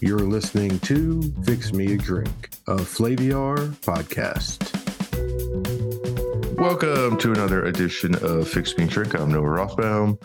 You're listening to Fix Me a Drink, a Flaviar podcast. Welcome to another edition of Fix Me a Drink. I'm Noah Rothbaum,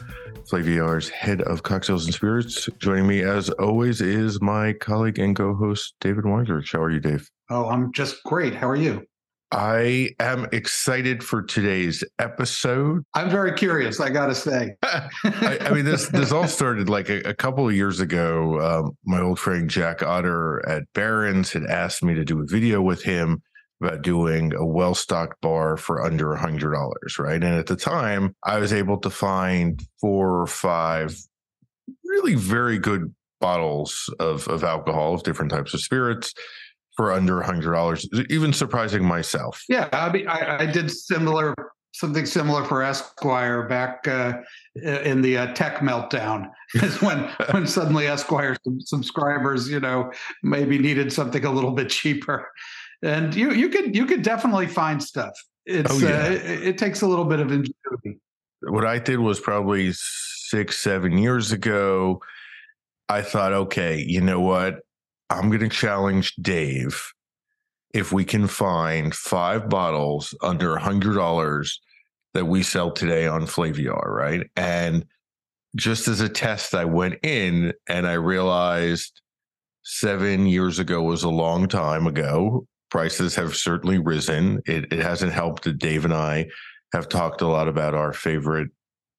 Flaviar's head of cocktails and spirits. Joining me, as always, is my colleague and co host, David Wondrich. How are you, Dave? Oh, I'm just great. How are you? I am excited for today's episode. I'm very curious. I got to say. I, I, mean, this this all started like a, a couple of years ago. Um, my old friend Jack Otter at Barron's had asked me to do a video with him about doing a well stocked bar for under a hundred dollars, right? And at the time, I was able to find four or five really very good bottles of of alcohol of different types of spirits for under a hundred dollars, even surprising myself. Yeah, I mean, I, I, did similar something similar for Esquire back uh, in the uh, tech meltdown. Is when when suddenly Esquire subscribers, you know, maybe needed something a little bit cheaper, and you you could you could definitely find stuff. It's oh, yeah. uh, it, it takes a little bit of ingenuity. What I did was probably six seven years ago. I thought, okay, you know what? I'm going to challenge Dave if we can find five bottles under a hundred dollars that we sell today on Flaviar, right? And just as a test, I went in and I realized seven years ago was a long time ago. Prices have certainly risen. It, it hasn't helped that Dave and I have talked a lot about our favorite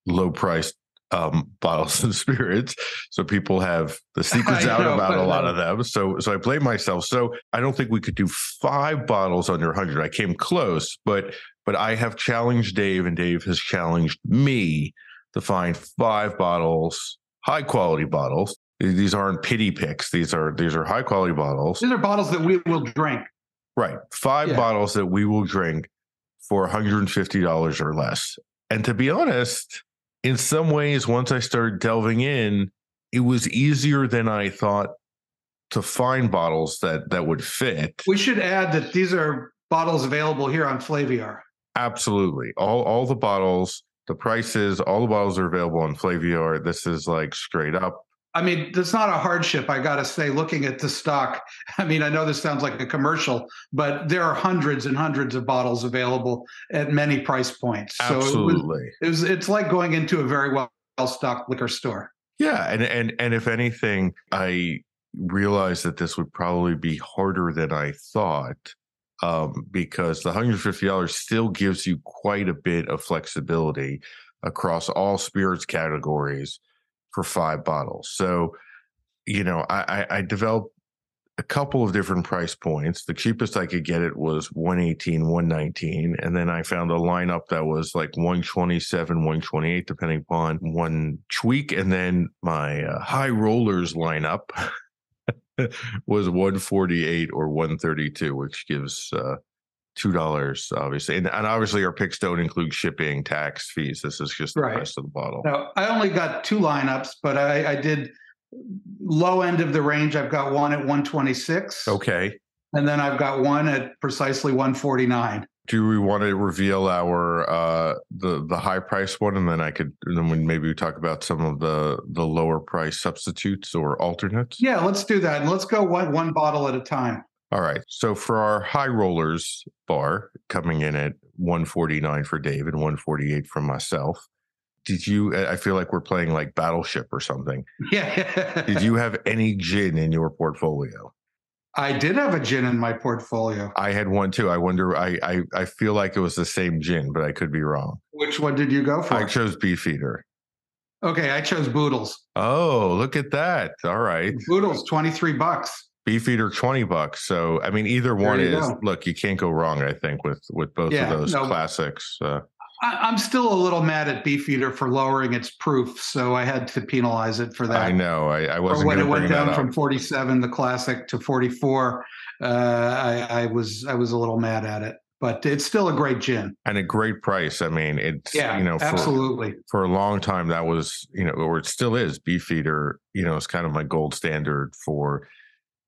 low priced um, bottles and spirits. So people have the secrets out know, about a lot of them. So so I blame myself. So I don't think we could do five bottles under 100. I came close, but but I have challenged Dave, and Dave has challenged me to find five bottles, high quality bottles. These aren't pity picks. These are these are high quality bottles. These are bottles that we will drink. Right, five yeah. bottles that we will drink for $150 or less. And to be honest, in some ways, once I started delving in, it was easier than I thought to find bottles that that would fit. We should add that these are bottles available here on Flaviar. Absolutely. All all the bottles, the prices, all the bottles are available on Flaviar. This is like straight up I mean, that's not a hardship, I got to say, looking at the stock. I mean, I know this sounds like a commercial, but there are hundreds and hundreds of bottles available at many price points. Absolutely. So it was, it was it's like going into a very well stocked liquor store. Yeah. And, and, and if anything, I realized that this would probably be harder than I thought um, because the $150 still gives you quite a bit of flexibility across all spirits categories for five bottles. So, you know, I, I, developed a couple of different price points. The cheapest I could get it was 118, 119. And then I found a lineup that was like 127, 128, depending upon one tweak. And then my uh, high rollers lineup was 148 or 132, which gives uh, two dollars, obviously, and, and, obviously our picks don't include shipping, tax, fees. This is just the right. price of the bottle. Now, I only got two lineups, but I, I did low end of the range. I've got one at one twenty six. Okay, and then I've got one at precisely one forty nine. Do we want to reveal our uh the the high price one, and then I could then we maybe we talk about some of the the lower price substitutes or alternates? Yeah, let's do that, and let's go one one bottle at a time. All right. So for our high rollers bar coming in at 149 for David, 148 for myself. Did you I feel like we're playing like battleship or something. Yeah. did you have any gin in your portfolio? I did have a gin in my portfolio. I had one too. I wonder I I, I feel like it was the same gin, but I could be wrong. Which one did you go for? I chose Beefeater. Okay, I chose Boodles. Oh, look at that. All right. Boodles, 23 bucks. Beefeater 20 bucks. So, I mean, either one is, go. look, you can't go wrong, I think, with with both yeah, of those no, classics. Uh, I, am still a little mad at Beefeater for lowering its proof. So I had to penalize it for that. I know. I, I wasn't when it went down from 47, the classic, to 44. Uh, I, I was I was a little mad at it but it's still a great gin and a great price. I mean, it's yeah, you know, for, absolutely for a long time that was you know, or it still is. Beefeater, you know, is kind of my gold standard for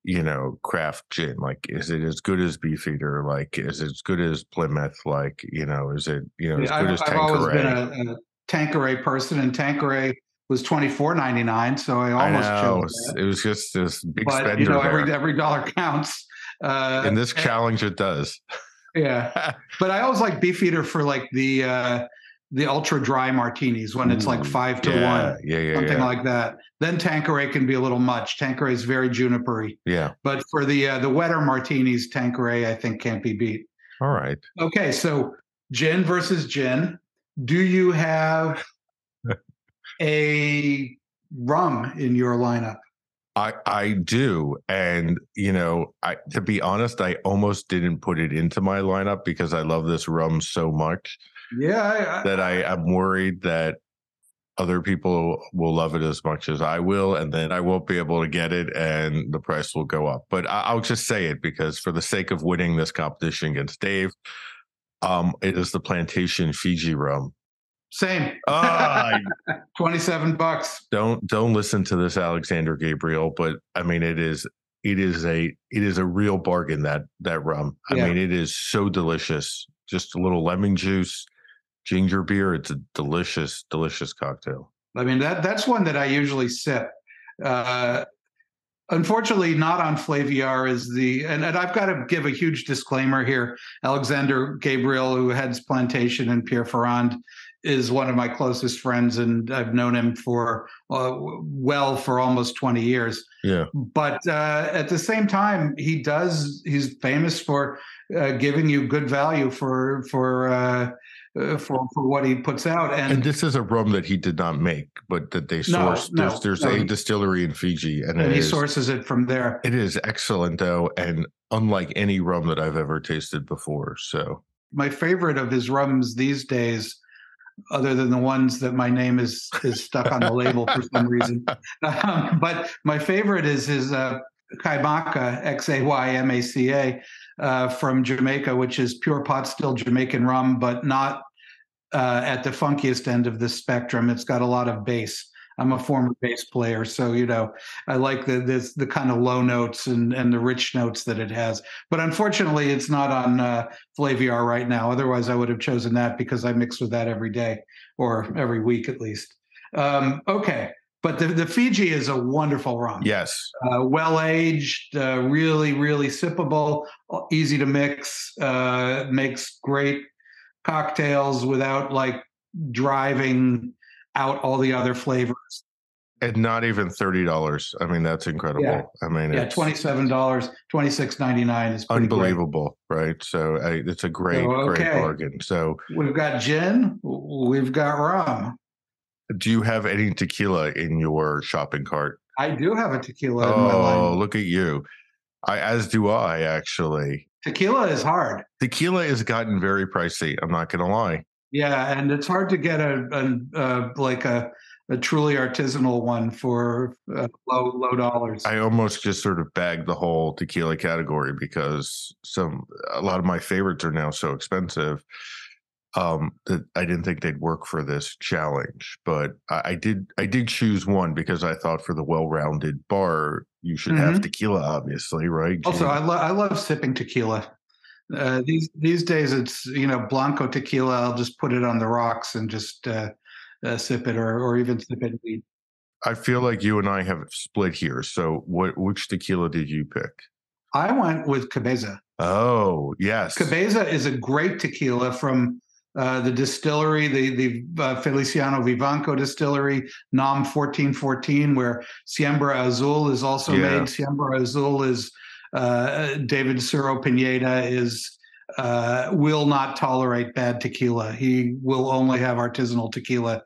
you know, craft gin? Like, is it as good as Beefeater? Like, is it as good as Plymouth? Like, you know, is it, you know, as yeah, good I've, as Tanqueray? I've always been a, a Tanqueray person, and Tanqueray was twenty four ninety nine. So I I almost know. chose that. It was just this big But spender you know, there. every every dollar counts. Uh, In this and- challenge, it does. yeah. But I always like Beefeater for like the uh the ultra dry martinis when it's like five to yeah, one, Yeah, yeah, something like that. Then Tanqueray can be a little much. Tanqueray is very junipery, yeah. but for the uh, the wetter martinis, Tanqueray I think can't be beat. All right. Okay, so gin versus gin. Do you have a rum in your lineup? I I do, and you know, I to be honest, I almost didn't put it into my lineup because I love this rum so much Yeah, I, I, that I am worried that other people will love it as much as I will, and then I won't be able to get it, and the price will go up. But I, I'll just say it because, for the sake of winning this competition against Dave, um, it is the Plantation Fiji rum. same. Ah, Twenty-seven bucks. don't don't listen to this Alexander Gabriel, but I mean it is it is a it is a real bargain that that rum. I Yeah. mean it is so delicious. Just a little lemon juice, ginger beer. It's a delicious, delicious cocktail. I mean that that's one that I usually sip. Uh, unfortunately, not on Flaviar is the and, and I've got to give a huge disclaimer here. Alexander Gabriel, who heads Plantation in Pierre Ferrand, is one of my closest friends, and I've known him for uh, well for almost twenty years. Yeah. But uh, at the same time, he does. He's famous for uh, giving you good value for for. Uh, for for what he puts out, And this is a rum that he did not make, but that they No, sourced. no, there's there's no, a distillery in Fiji, and, and he is- sources it from there. it is excellent though, and unlike any rum that I've ever tasted before. So My favorite of his rums these days, other than the ones that my name is is stuck on the label for some reason, um, but my favorite is his uh, Xaymaca X A Y M A C A uh, from Jamaica, which is pure pot still Jamaican rum, but not uh, at the funkiest end of the spectrum. It's got a lot of bass. I'm a former bass player, so you know I like the this the kind of low notes and and the rich notes that it has. But unfortunately, it's not on uh, Flaviar right now. Otherwise, I would have chosen that because I mix with that every day or every week at least. Um, okay, but the the Fiji is a wonderful rum yes, uh, well aged, uh, really, really sippable, easy to mix, uh, makes great cocktails without like driving out all the other flavors. and not even thirty dollars. I mean that's incredible. Yeah. I mean Yeah, twenty seven dollars, twenty six ninety nine is pretty great. unbelievable, right? So I, it's a great, So, great bargain. So, We've got gin, we've got rum. do you have any tequila in your shopping cart? I do have a tequila in my Oh, look at you! I as do I actually. Tequila is hard. Tequila has gotten very pricey. I'm not going to lie. Yeah, and it's hard to get a, a, uh like a, a truly artisanal one for uh, low low dollars. I almost just sort of bagged the whole tequila category because some a lot of my favorites are now so expensive um that I didn't think they'd work for this challenge. But I, I did I did choose one because I thought for the well-rounded bar you should have Mhm. tequila, obviously, right? Also, I, lo- I love sipping tequila. Uh, these these days, it's you know blanco tequila. I'll just put it on the rocks and just uh, uh, sip it, or or even sip it neat. I feel like you and I have split here. So what which tequila did you pick? I went with Cabeza. Oh, yes. Cabeza is a great tequila from uh, the distillery, the the uh, Feliciano Vivanco distillery, NOM fourteen fourteen, where Siembra Azul is also Yeah. made. Siembra Azul is uh, David Suro-Piñera is uh, will not tolerate bad tequila. He will only have artisanal tequila,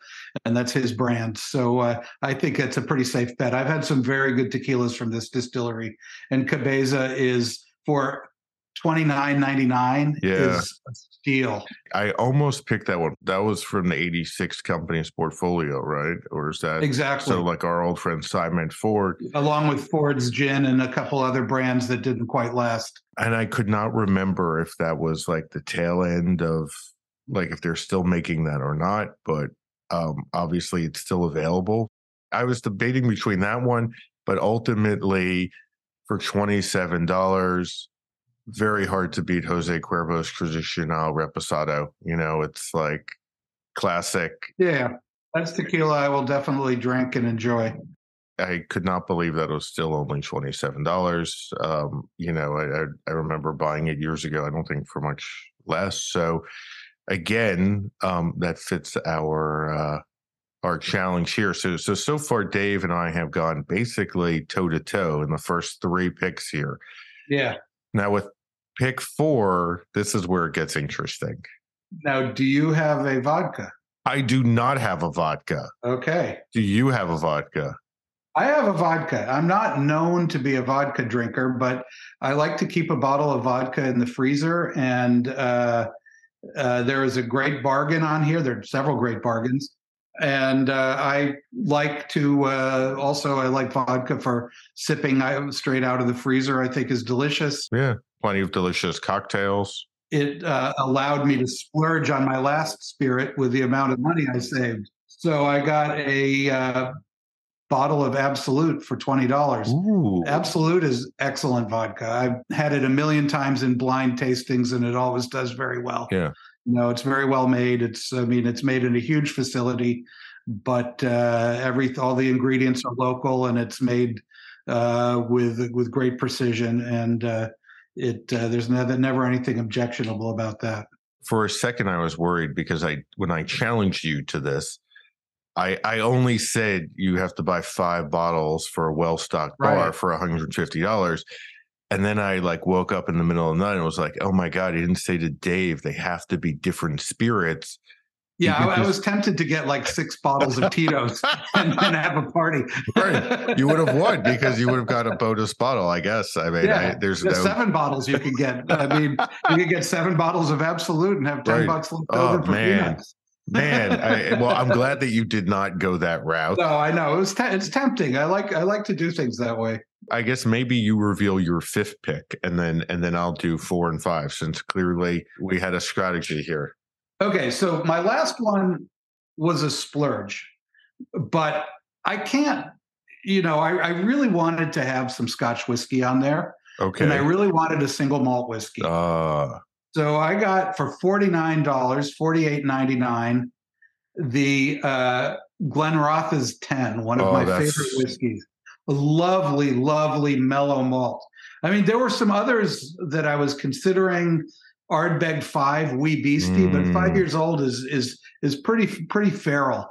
and that's his brand. So uh, I think that's a pretty safe bet. I've had some very good tequilas from this distillery, and Cabeza is for twenty nine ninety nine Yeah. is steal. I almost picked that one. That was from the 86 company's portfolio, right? Or is that Exactly. so like our old friend Simon Ford? Along with Ford's gin and a couple other brands that didn't quite last. And I could not remember if that was like the tail end of like if they're still making that or not, but um obviously it's still available. I was debating between that one, but ultimately for $27, very hard to beat Jose Cuervo's Tradicional Reposado. You know, it's like classic Yeah. That's tequila I will definitely drink and enjoy. I could not believe that it was still only twenty seven dollars. Um, you know, I, I I remember buying it years ago. I don't think for much less. So again, um, that fits our uh, our challenge here. So so so far, Dave and I have gone basically toe to toe in the first three picks here. Yeah. Now with pick four, this is where it gets interesting. Now, do you have a vodka? I do not have a vodka. Okay. Do you have a vodka? I have a vodka. I'm not known to be a vodka drinker, but I like to keep a bottle of vodka in the freezer. And uh, uh, there is a great bargain on here. There are several great bargains. And uh, I like to uh, also, I like vodka for sipping I, straight out of the freezer, I think is delicious. Yeah. Plenty of delicious cocktails. It uh, allowed me to splurge on my last spirit with the amount of money I saved. So I got a uh, bottle of Absolut for twenty dollars. Absolut is excellent vodka. I've had it a million times in blind tastings, and it always does very well. Yeah, know, it's very well made. It's, I mean, it's made in a huge facility, but uh, every all the ingredients are local, and it's made uh, with with great precision. And uh, it uh, there's never, never anything objectionable about that. For a second, I was worried because I when I challenged you to this I I only said you have to buy five bottles for a well stocked right. bar for $150. And then I like woke up in the middle of the night and was like, oh my God, he didn't say to Dave they have to be different spirits. Yeah, I, just... I, was tempted to get like six bottles of Tito's and then have a party. right. You would have won because you would have got a bonus bottle, I guess. I mean, yeah. I, there's no... seven bottles you could get. I mean, you could get seven bottles of Absolut and have 10 right. bucks left oh, over for man. peanuts. Man, I, well, I'm glad that you did not go that route. No, I know it was te- it's tempting. I like I like to do things that way. I guess maybe you reveal your fifth pick, and then and then I'll do four and five, since clearly we had a strategy here. Okay, so my last one was a splurge, but I can't. You know, I, I really wanted to have some Scotch whiskey on there. Okay, and I really wanted a single malt whiskey. Uh so I got for $49, $48.99, the uh, Glenrothes 10, one of oh, my that's... favorite whiskeys. A lovely, lovely mellow malt. I mean, there were some others that I was considering. Ardbeg Five, Wee Beastie, mm. but five mm. years old is is is pretty pretty feral,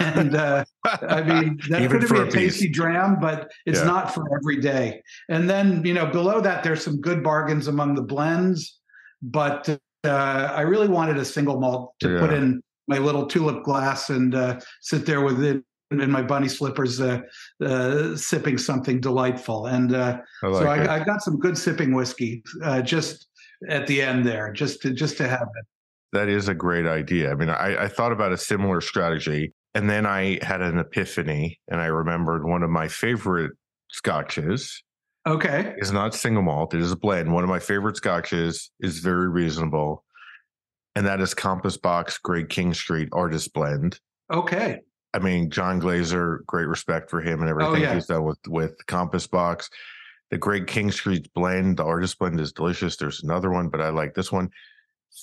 and uh, I mean that could be a, a tasty dram, but it's yeah. not for every day. And then you know below that, there's some good bargains among the blends but uh, I really wanted a single malt to yeah. put in my little tulip glass and uh, sit there with it in my bunny slippers, uh, uh sipping something delightful. And uh, I like so I, I, got some good sipping whiskey uh, just at the end there, just to just to have it. That is a great idea. I mean, I, I thought about a similar strategy, and then I had an epiphany, and I remembered one of my favorite scotches Okay. It's not single malt. It is a blend. One of my favorite scotches is very reasonable. And that is Compass Box Great King Street Artist Blend. Okay. I mean, John Glaser, great respect for him and oh, everything oh, yeah. he's done with, with Compass Box. The Great King Street blend, the artist blend is delicious. There's another one, but I like this one.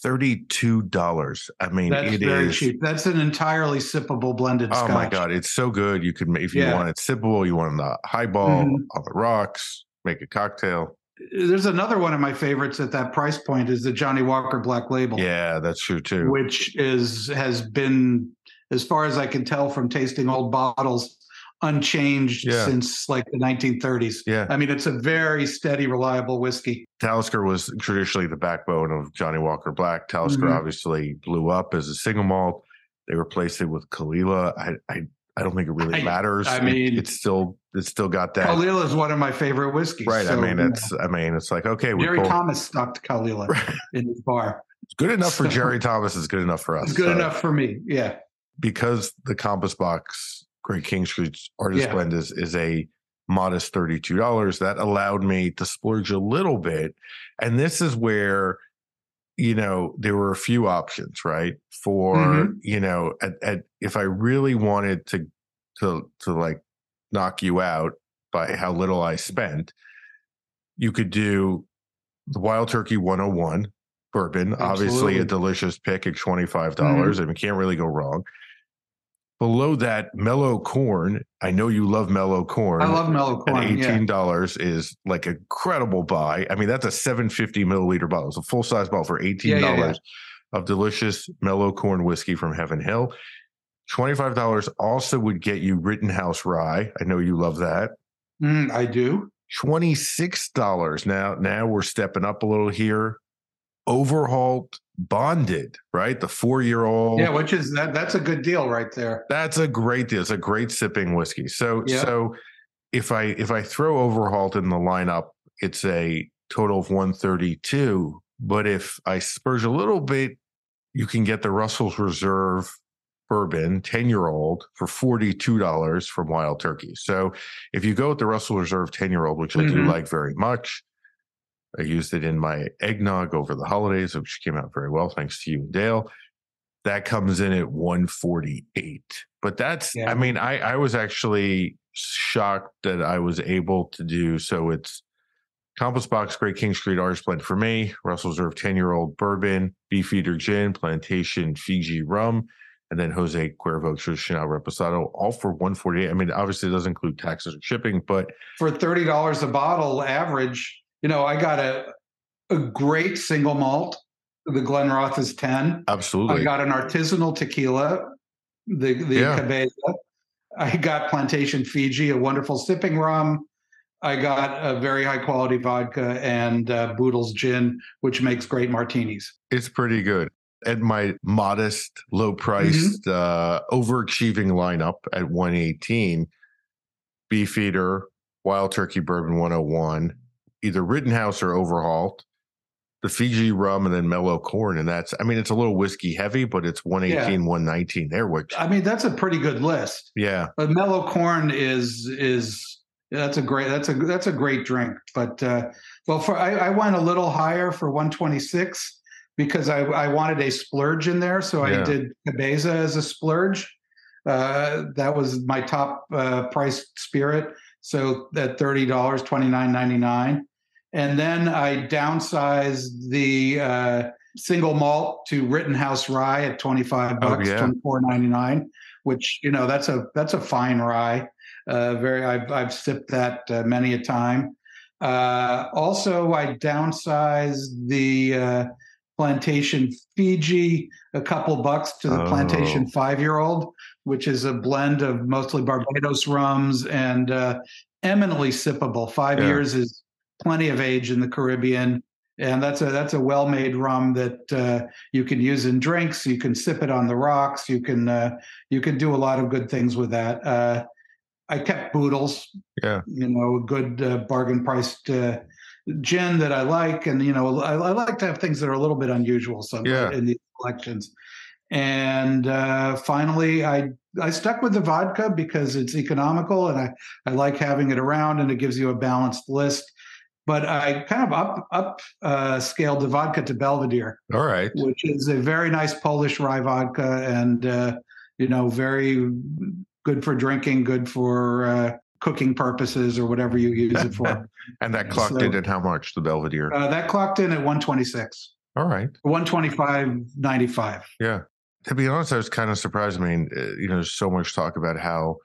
$32. I mean, it is. That's it very is, cheap. That's an entirely sippable blended scotch. Oh scotch. my God. It's so good. You could, if you yeah. want it sippable, you want the highball mm-hmm. on the rocks make a cocktail. There's another one of my favorites at that price point is the Johnnie Walker Black Label. Yeah, that's true too. Which is has been, as far as I can tell from tasting old bottles, unchanged yeah. since like the 1930s. Yeah. I mean, it's a very steady, reliable whiskey. Talisker was traditionally the backbone of Johnnie Walker Black. Talisker mm-hmm. obviously blew up as a single malt. They replaced it with Caol Ila. I, I I don't think it really matters. I mean, it, it's still it's still got that. Caol Ila is one of my favorite whiskeys. Right. So, I mean, it's I mean, it's like okay, Jerry pulled, Thomas stocked Caol Ila in his bar. It's good enough so, for Jerry Thomas. Is good enough for us. It's good so. enough for me. Yeah. Because the Compass Box Great King Street Artist yeah. Blend is is a modest thirty two dollars. That allowed me to splurge a little bit, and this is where you know there were a few options right for mm-hmm. you know at, at, if i really wanted to to to like knock you out by how little i spent you could do the wild turkey 101 bourbon Absolutely. obviously a delicious pick at $25 mm-hmm. I mean can't really go wrong Below that, mellow corn. I know you love mellow corn. I love mellow corn. And eighteen dollars yeah. is like a credible buy. I mean, that's a seven fifty milliliter bottle. It's a full size bottle for eighteen dollars yeah, of delicious mellow corn whiskey from Heaven Hill. Twenty five dollars also would get you Rittenhouse Rye. I know you love that. Mm, I do. Twenty six dollars. Now, now we're stepping up a little here. Overholt bonded, right? The four year old. Yeah, which is that that's a good deal right there. That's a great deal. It's a great sipping whiskey. So yeah. so if I if I throw Overholt in the lineup, it's a total of 132. But if I spurge a little bit, you can get the Russell's Reserve bourbon, 10 year old, for $42 from Wild Turkey. So if you go with the Russell Reserve 10 year old, which mm-hmm. I do mm-hmm. like very much, I used it in my eggnog over the holidays, which came out very well, thanks to you and Dale. That comes in at 148. But that's, yeah. I mean, I, I was actually shocked that I was able to do so. It's Compass Box, Great King Street Artist Blend for me, Russell Reserve 10 year old bourbon, Beefeater Gin, Plantation Fiji Rum, and then Jose Cuervo Tradicional Reposado, all for 148. I mean, obviously it doesn't include taxes or shipping, but for $30 a bottle average, you know, I got a a great single malt. The Glenrothes is 10. Absolutely. I got an artisanal tequila, the the yeah. Cabeza. I got Plantation Fiji, a wonderful sipping rum. I got a very high quality vodka and uh, Boodles gin, which makes great martinis. It's pretty good. At my modest, low priced, mm-hmm. uh, overachieving lineup at 118, Beefeater, Wild Turkey Bourbon 101, either Rittenhouse or Overholt, the Fiji rum, and then Mellow Corn. And that's, I mean, it's a little whiskey heavy, but it's 118, yeah. 119 there, which I mean, that's a pretty good list. Yeah. But Mellow Corn is, is, that's a great that's a that's a great drink but uh well for i, I went a little higher for 126 because i i wanted a splurge in there so yeah. i did cabeza as a splurge uh that was my top uh price spirit so at $30 29.99 and then I downsized the uh, single malt to Rittenhouse Rye at 25 bucks, oh, yeah. twenty four ninety nine. Which you know that's a that's a fine rye. Uh, very I've I've sipped that uh, many a time. Uh, also, I downsized the uh, plantation Fiji a couple bucks to the oh. plantation five year old, which is a blend of mostly Barbados rums and uh, eminently sippable. Five yeah. years is plenty of age in the Caribbean. And that's a that's a well made rum that uh, you can use in drinks. You can sip it on the rocks. You can uh, you can do a lot of good things with that. Uh, I kept Boodles. Yeah, you know, good uh, bargain priced uh, gin that I like, and you know, I, I, like to have things that are a little bit unusual. So yeah. in these collections. And uh, finally, I I stuck with the vodka because it's economical, and I I like having it around, and it gives you a balanced list. But I kind of up up uh, scaled the vodka to Belvedere. All right, which is a very nice Polish rye vodka, and uh, you know, very good for drinking, good for uh, cooking purposes or whatever you use it for. and that clocked so, in at how much the Belvedere? Uh, that clocked in at 126. All right. 125.95. Yeah. To be honest, I was kind of surprised. I mean, uh, you know, there's so much talk about how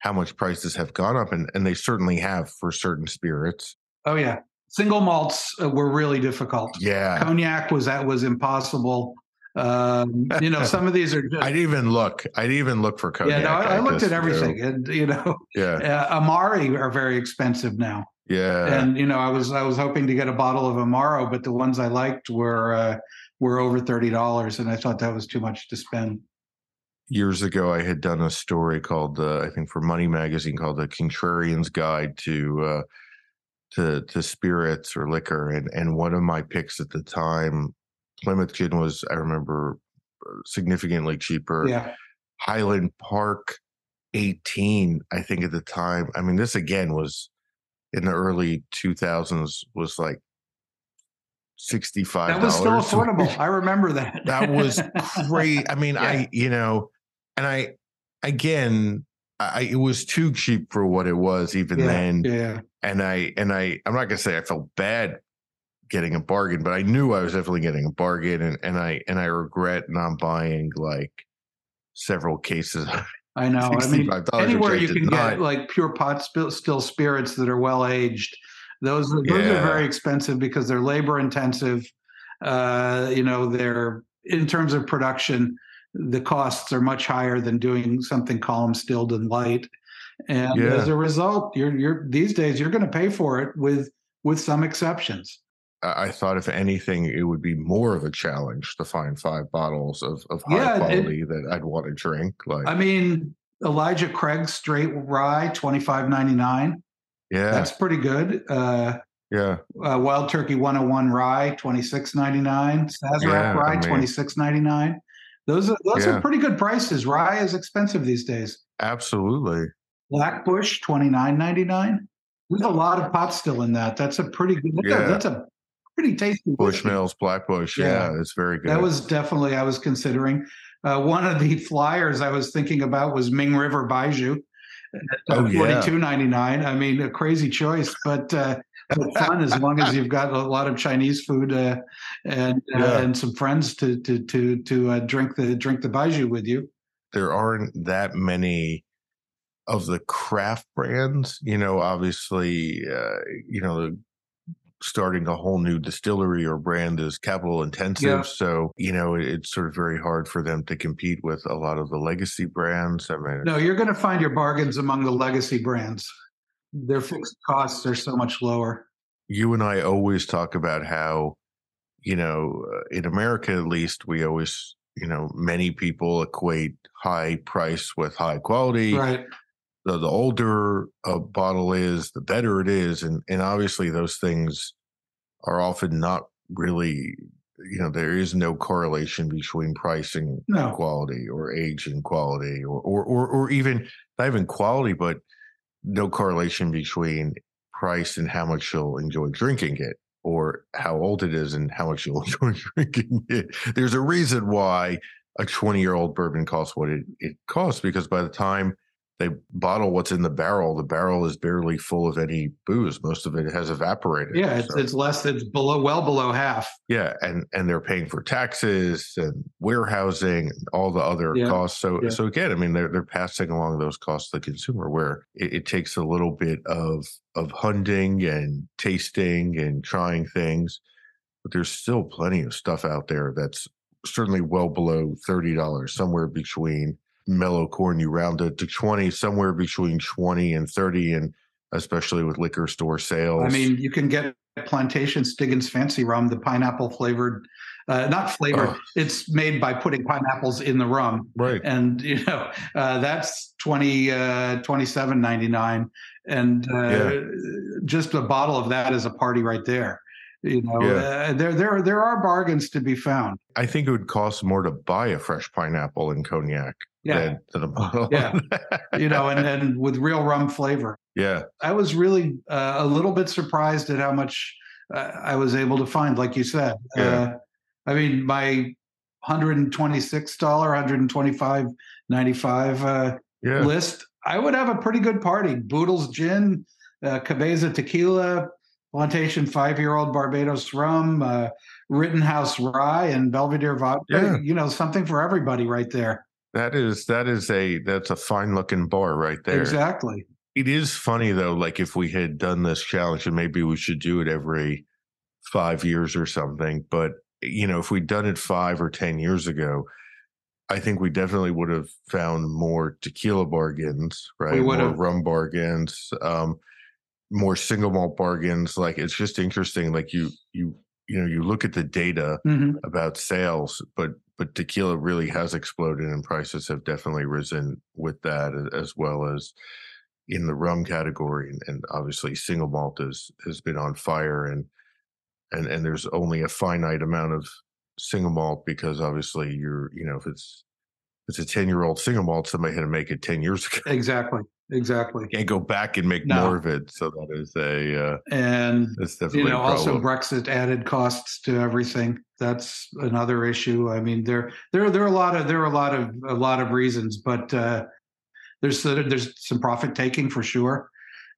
how much prices have gone up, and, and they certainly have for certain spirits. Oh yeah, single malts uh, were really difficult. Yeah, cognac was that was impossible. Um, you know, some of these are. Just, I'd even look. I'd even look for cognac. Yeah, no, I, I looked at everything, and you know, yeah, uh, Amari are very expensive now. Yeah, and you know, I was I was hoping to get a bottle of Amaro, but the ones I liked were uh, were over thirty dollars, and I thought that was too much to spend. Years ago, I had done a story called, uh, I think, for Money Magazine, called "The Contrarian's Guide to uh, to to Spirits or Liquor," and and one of my picks at the time Plymouth Gin was, I remember, uh, significantly cheaper. Yeah. Highland Park, 18, I think at the time. I mean, this again was in the early 2000s, was like 65 That was still affordable. I remember that. that was great. I mean, yeah. I, you know, and I, again, I, it was too cheap for what it was even yeah, then. Yeah. And I, and I, I'm not going to say I felt bad getting a bargain, but I knew I was definitely getting a bargain, and and I and I regret not buying like several cases I know. I mean, anywhere I you can not- get like pure pot still, still spirits that are well aged. Those are, those are very expensive because they're labor intensive. Uh, you know, they're in terms of production, the costs are much higher than doing something column stilled and light. And Yeah. as a result, you're you're these days you're going to pay for it with with some exceptions. I thought if anything, it would be more of a challenge to find five bottles of, of high Yeah, it- quality that I'd want to drink. Like, I mean, Elijah Craig straight rye, twenty five ninety nine. yeah, That's pretty good. Uh, yeah, uh, Wild Turkey 101 rye, 26.99. Sazerac Yeah, I rye, mean- 26.99. Those are those Yeah. are pretty good prices. Rye is expensive these days. absolutely. Black Bush, 29.99. There's a lot of pot still in that. That's a pretty good. That's, Yeah. a, that's a pretty tasty. Bushmills, Black Bush. Yeah. Yeah, it's very good. That was definitely I was considering. Uh, one of the flyers I was thinking about was Ming River Baijiu. Oh, yeah. forty two ninety nine. I mean, a crazy choice, but uh, but fun as long as you've got a lot of Chinese food uh, and uh, Yeah. and some friends to to to to uh, drink the drink the Baijiu with you. there aren't that many of the craft brands you know obviously uh, you know starting a whole new distillery or brand is capital intensive Yeah. so you know it- it's sort of very hard for them to compete with a lot of the legacy brands i mean No, you're going to find your bargains among the legacy brands. Their fixed costs are so much lower. you and i always talk about how you know uh, in america at least we always you know many people equate high price with high quality Right. The, the older a bottle is, the better it is. And, and obviously, those things are often not really, you know, there is no correlation between pricing No. quality or age and quality or, or, or, or even not even quality, but no correlation between price and how much you'll enjoy drinking it or how old it is and how much you'll enjoy drinking it. There's a reason why a 20 year old bourbon costs what it, it costs because by the time they bottle what's in the barrel, the barrel is barely full of any booze. Most of it has evaporated. Yeah, it's, So- it's less. It's below, well below half. yeah, and and they're paying for taxes and warehousing and all the other Yeah, costs. So yeah. so again, I mean, they're they're passing along those costs to the consumer, where it, it takes a little bit of of hunting and tasting and trying things, but there's still plenty of stuff out there that's certainly well below thirty dollars, somewhere between mellow corn you round it to twenty, somewhere between twenty and thirty, and especially with liquor store sales. I mean, you can get Plantation Stiggins Fancy Rum, the pineapple flavored, uh, not flavored. Oh. It's made by putting pineapples in the rum, right. and you know uh, that's 20 uh, 27.99 and uh, Yeah. just a bottle of that is a party right there you know Yeah. uh, there there there are bargains to be found I think it would cost more to buy a fresh pineapple in cognac yeah than, than a bottle. Yeah. you know and and with real rum flavor yeah, i was really uh, a little bit surprised at how much uh, i was able to find like you said Yeah. uh, i mean my 126 dollar 125 95 uh, yeah, list, I would have a pretty good party. Boodles Gin, uh, Cabeza Tequila, Plantation Five Year Old Barbados Rum, uh, Rittenhouse Rye, and Belvedere Vodka. Yeah. You know, something for everybody right there. that is that is a that's a fine looking bar right there. Exactly. It is funny though, like if we had done this challenge, and maybe we should do it every five years or something. But you know, if we'd done it five or ten years ago, I think we definitely would have found more tequila bargains, right? We would more have. rum bargains, um, more single malt bargains. Like it's just interesting. Like you you you know, you look at the data Mhm. about sales, but but tequila really has exploded and prices have definitely risen with that as well as in the rum category and, and obviously single malt has has been on fire and and and there's only a finite amount of single malt because obviously you're you know if it's if it's a 10 year old single malt somebody had to make it 10 years ago Exactly. Exactly. can't go back and make No. more of it so that is a uh And that's you know, also. Brexit added costs to everything. That's another issue. I mean, there there there are a lot of there are a lot of a lot of reasons, but uh, there's there's some profit taking for sure.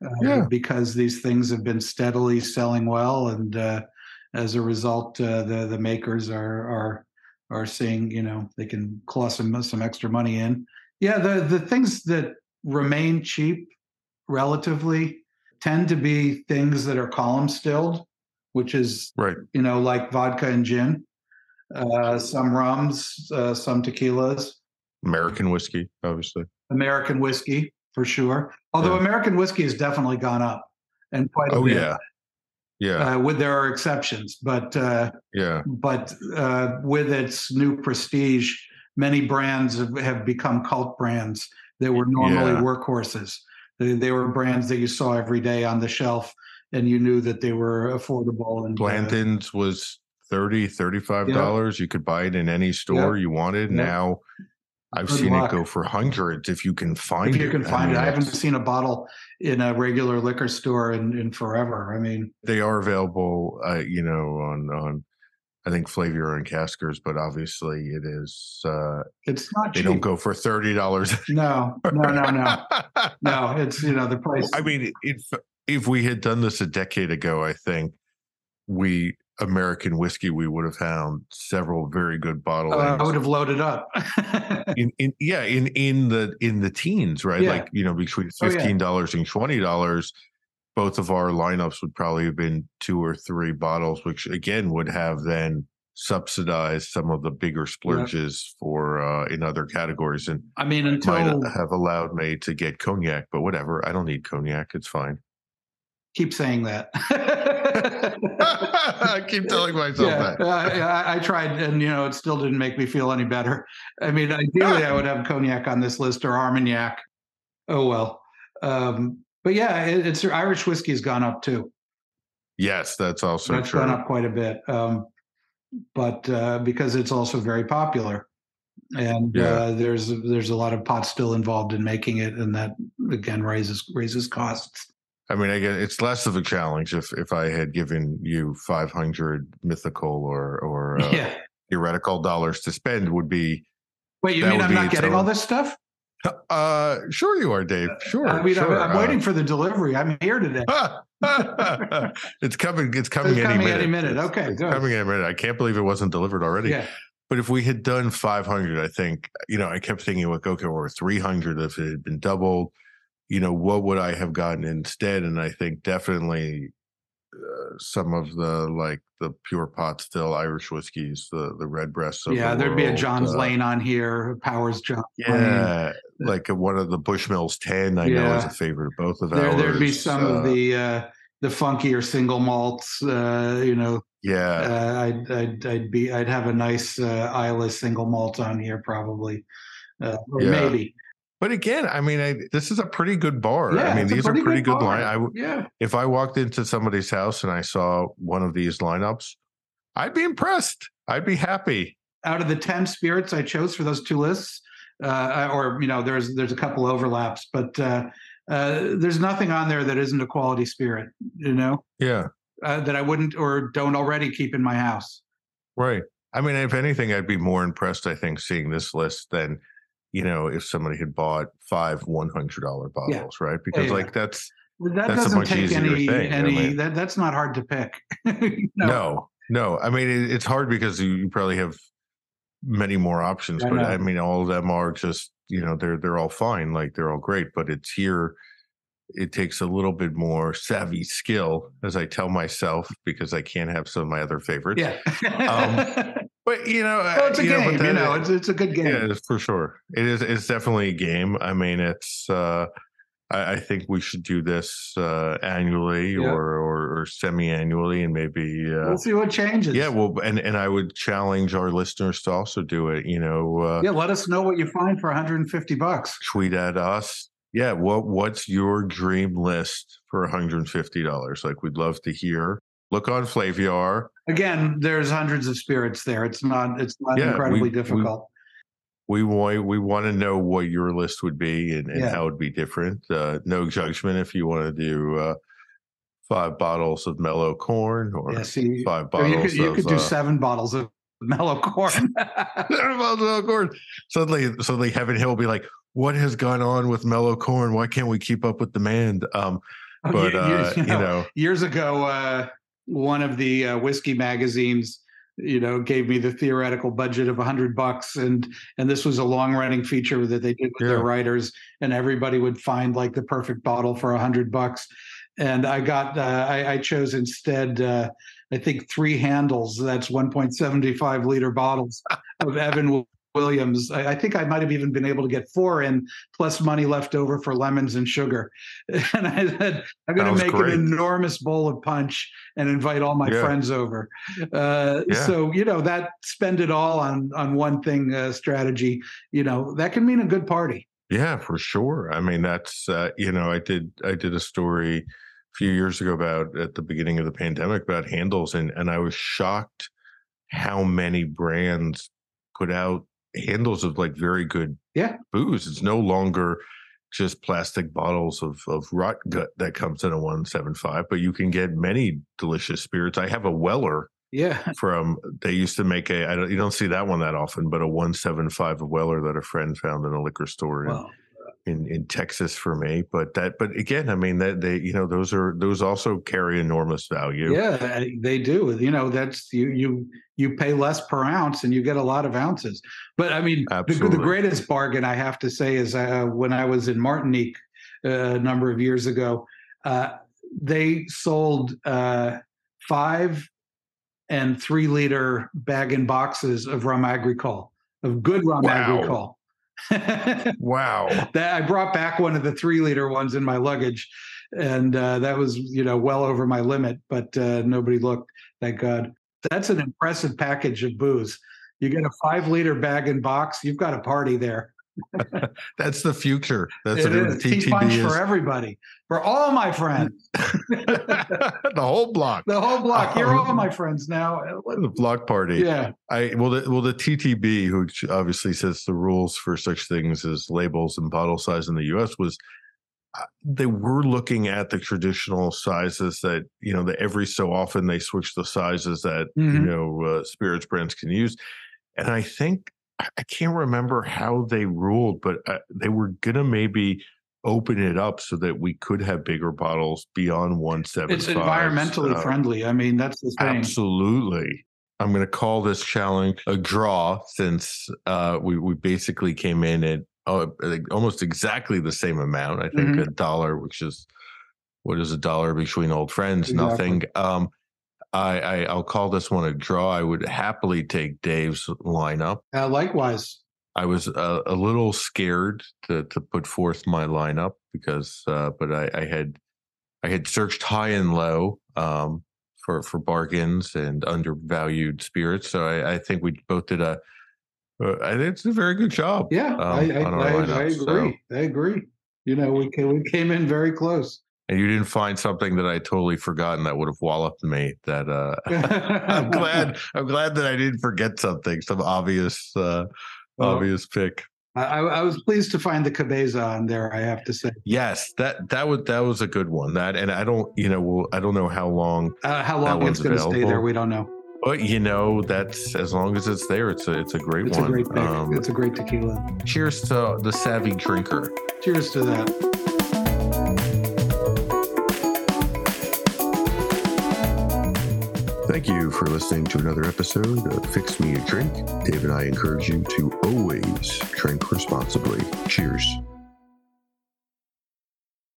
Uh, Yeah. because these things have been steadily selling well, and uh, as a result, uh, the the makers are are are seeing you know they can claw some some extra money in, Yeah, the the things that remain cheap relatively tend to be things that are column stilled, which is right. You know, like vodka and gin, uh, some rums, uh, some tequilas, American whiskey, obviously. American whiskey for sure. Although yeah. American whiskey has definitely gone up and quite. oh bit. yeah, yeah. Uh, with there are exceptions, but uh, yeah, but uh, with its new prestige, many brands have, have become cult brands that were normally yeah. workhorses. They, they, were brands that you saw every day on the shelf, and you knew that they were affordable. And uh, Blanton's was 30 35 dollars. Yeah. You could buy it in any store you wanted. Now I've Good seen luck. it go for hundreds if you can find it. If you can find I mean, it. I haven't seen a bottle in a regular liquor store in, in forever. I mean, they are available, uh, you know, on on I think Flaviar and Caskers, but obviously it is. Uh, it's not. They cheap. don't go for thirty dollars. No, no, no, no, no. It's you know the price. I mean, if if we had done this a decade ago, I think we American whiskey, we would have found several very good bottles. Uh, I would have loaded up. in, in yeah, in in the in the teens, right? Yeah. Like you know, between fifteen dollars oh, yeah. and twenty dollars, both of our lineups would probably have been two or three bottles, which again would have then subsidized some of the bigger splurges yeah. for uh, in other categories, and I mean, until might have allowed me to get cognac, but whatever. I don't need cognac; it's fine. Keep saying that. I keep telling myself yeah, that. I, I, tried, and you know, it still didn't make me feel any better. I mean, ideally, I would have cognac on this list or Armagnac. Oh well, um, but yeah, it, it's Irish whiskey has gone up too. Yes, that's also that's true. gone up quite a bit, um, but uh, because it's also very popular, and yeah. uh, there's there's a lot of pot still involved in making it, and that again raises raises costs. I mean, I guess it's less of a challenge if if I had given you 500 mythical or or uh, yeah. theoretical dollars to spend would be. Wait, you mean I'm not getting all this stuff? Uh, sure you are, Dave. Sure. I mean, sure. I'm, I'm, waiting uh, for the delivery. I'm here today. it's coming. It's coming, it's any coming minute. any minute. Okay, it's good. coming any minute. I can't believe it wasn't delivered already. Yeah. But if we had done 500, I think you know I kept thinking, like, okay, or 300 if it had been doubled you know, what would I have gotten instead? And I think definitely uh, some of the like the pure pot still Irish whiskeys, the the redbreasts. yeah, the there'd world. be a John's uh, Lane on here, Powers John. Yeah, Lane. like one of the Bushmills ten. I yeah. know is a favorite of both of there, ours. There'd be some uh, of the uh, the funkier single malts. Uh, you know. Yeah, uh, I'd, I'd I'd be I'd have a nice uh, Islay single malt on here probably, uh, or yeah. maybe. But again, I mean, I, this is a pretty good bar. Yeah, I mean, these pretty are pretty good, good line. I, yeah. If I walked into somebody's house and I saw one of these lineups, I'd be impressed. I'd be happy. Out of the ten spirits I chose for those two lists, uh, or you know, there's there's a couple overlaps, but uh, uh, there's nothing on there that isn't a quality spirit. You know. Yeah. Uh, that I wouldn't or don't already keep in my house. Right. I mean, if anything, I'd be more impressed. I think seeing this list than you know, if somebody had bought five one hundred dollar bottles, yeah. right? Because yeah, like that's that that's doesn't take any thing. any I mean, that that's not hard to pick. no. no. no, I mean it, it's hard because you, you, probably have many more options, I but know. I mean all of them are just you know they're they're all fine, like they're all great, but it's here. It takes a little bit more savvy skill, as I tell myself, because I can't have some of my other favorites. Yeah. um, But you know, well, it's a you game. Know, you know, it's it's a good game. Yeah, for sure. It is. It's definitely a game. I mean, it's. uh I, I think we should do this uh annually yeah. or, or, or semi-annually, and maybe uh, we'll see what changes. Yeah, well, and and I would challenge our listeners to also do it. You know, uh, yeah. Let us know what you find for 150 bucks. Tweet at us. Yeah, what what's your dream list for 150 dollars? Like, we'd love to hear look on Flaviar. Again, there's hundreds of spirits there. It's not it's not yeah, incredibly we, difficult. We, we want we want to know what your list would be and, and yeah. how it'd be different. Uh, no judgment if you want to do uh, five bottles of mellow corn or yeah, see, five bottles. You could, you of, could do uh, seven bottles of mellow corn. seven bottles of mellow corn. Suddenly, suddenly, Heaven Hill will be like, "What has gone on with mellow corn? Why can't we keep up with demand?" Um, oh, but you, you, uh, you, know, know, years ago, uh, one of the uh, whiskey magazines you know gave me the theoretical budget of hundred bucks and and this was a long running feature that they did with yeah. their writers and everybody would find like the perfect bottle for hundred bucks and i got uh, I, I, chose instead uh, i think three handles that's 1.75 liter bottles of evan Williams. I, I, think I might have even been able to get four in, plus money left over for lemons and sugar. And I said, I'm going to make great. an enormous bowl of punch and invite all my yeah. friends over. Uh, yeah. So you know that spend it all on on one thing uh, strategy. You know that can mean a good party. Yeah, for sure. I mean, that's uh, you know, I did I did a story a few years ago about at the beginning of the pandemic about handles, and and I was shocked how many brands put out handles of like very good yeah booze. It's no longer just plastic bottles of of rot gut that comes in a 175, but you can get many delicious spirits. I have a Weller. Yeah. From they used to make a I don't you don't see that one that often, but a 175 of Weller that a friend found in a liquor store. Wow in in Texas for me. But that, but again, I mean that they, you know, those are those also carry enormous value. Yeah, they do. You know, that's you you you pay less per ounce and you get a lot of ounces. But I mean, the, the, greatest bargain I have to say is uh, when I was in Martinique uh, a number of years ago, uh, they sold uh, five and three liter bag and boxes of rum agricole of good rum wow. agricole wow. That I brought back one of the three liter ones in my luggage, and uh, that was you know well over my limit, but uh, nobody looked. Thank God. That's an impressive package of booze. You get a five liter bag and box. You've got a party there. That's the future. That's it what is. the punch is. for everybody, for all my friends. the whole block. The whole block. You're all my friends now. The block party. Yeah. I well the well the TTB, which obviously sets the rules for such things as labels and bottle size in the U.S., was uh, they were looking at the traditional sizes that you know that every so often they switch the sizes that mm-hmm. you know uh, spirits brands can use and i think I can't remember how they ruled, but uh, they were gonna maybe open it up so that we could have bigger bottles beyond one seven. It's environmentally uh, friendly. I mean, that's the thing. Absolutely. I'm going to call this challenge a draw since uh, we we basically came in at oh, almost exactly the same amount. I think mm-hmm. a dollar, which is what is a dollar between old friends? Exactly. Nothing. Um, I, I will call this one a draw. I would happily take Dave's lineup. Uh, likewise. I was a, a, little scared to to put forth my lineup because, uh, but I, I, had I had searched high and low um, for for bargains and undervalued spirits. So I, I think we both did a. I Uh, think it's a very good job. Yeah, um, I, I, I, agree. So. I agree. You know, we came, we came in very close and you didn't find something that I totally forgotten that would have walloped me. That uh, I'm glad. I'm glad that I didn't forget something, some obvious, uh, well, obvious pick. I, I, was pleased to find the cabeza on there. I have to say. Yes, that that was that was a good one. That and I don't, you know, well, I don't know how long. Uh, how long it's going to stay there, we don't know. But you know, that's as long as it's there, it's a it's a great it's one. A great. Um, it's a great tequila. Cheers to the savvy drinker. Cheers to that. Thank you for listening to another episode of Fix Me a Drink. Dave and I encourage you to always drink responsibly. Cheers.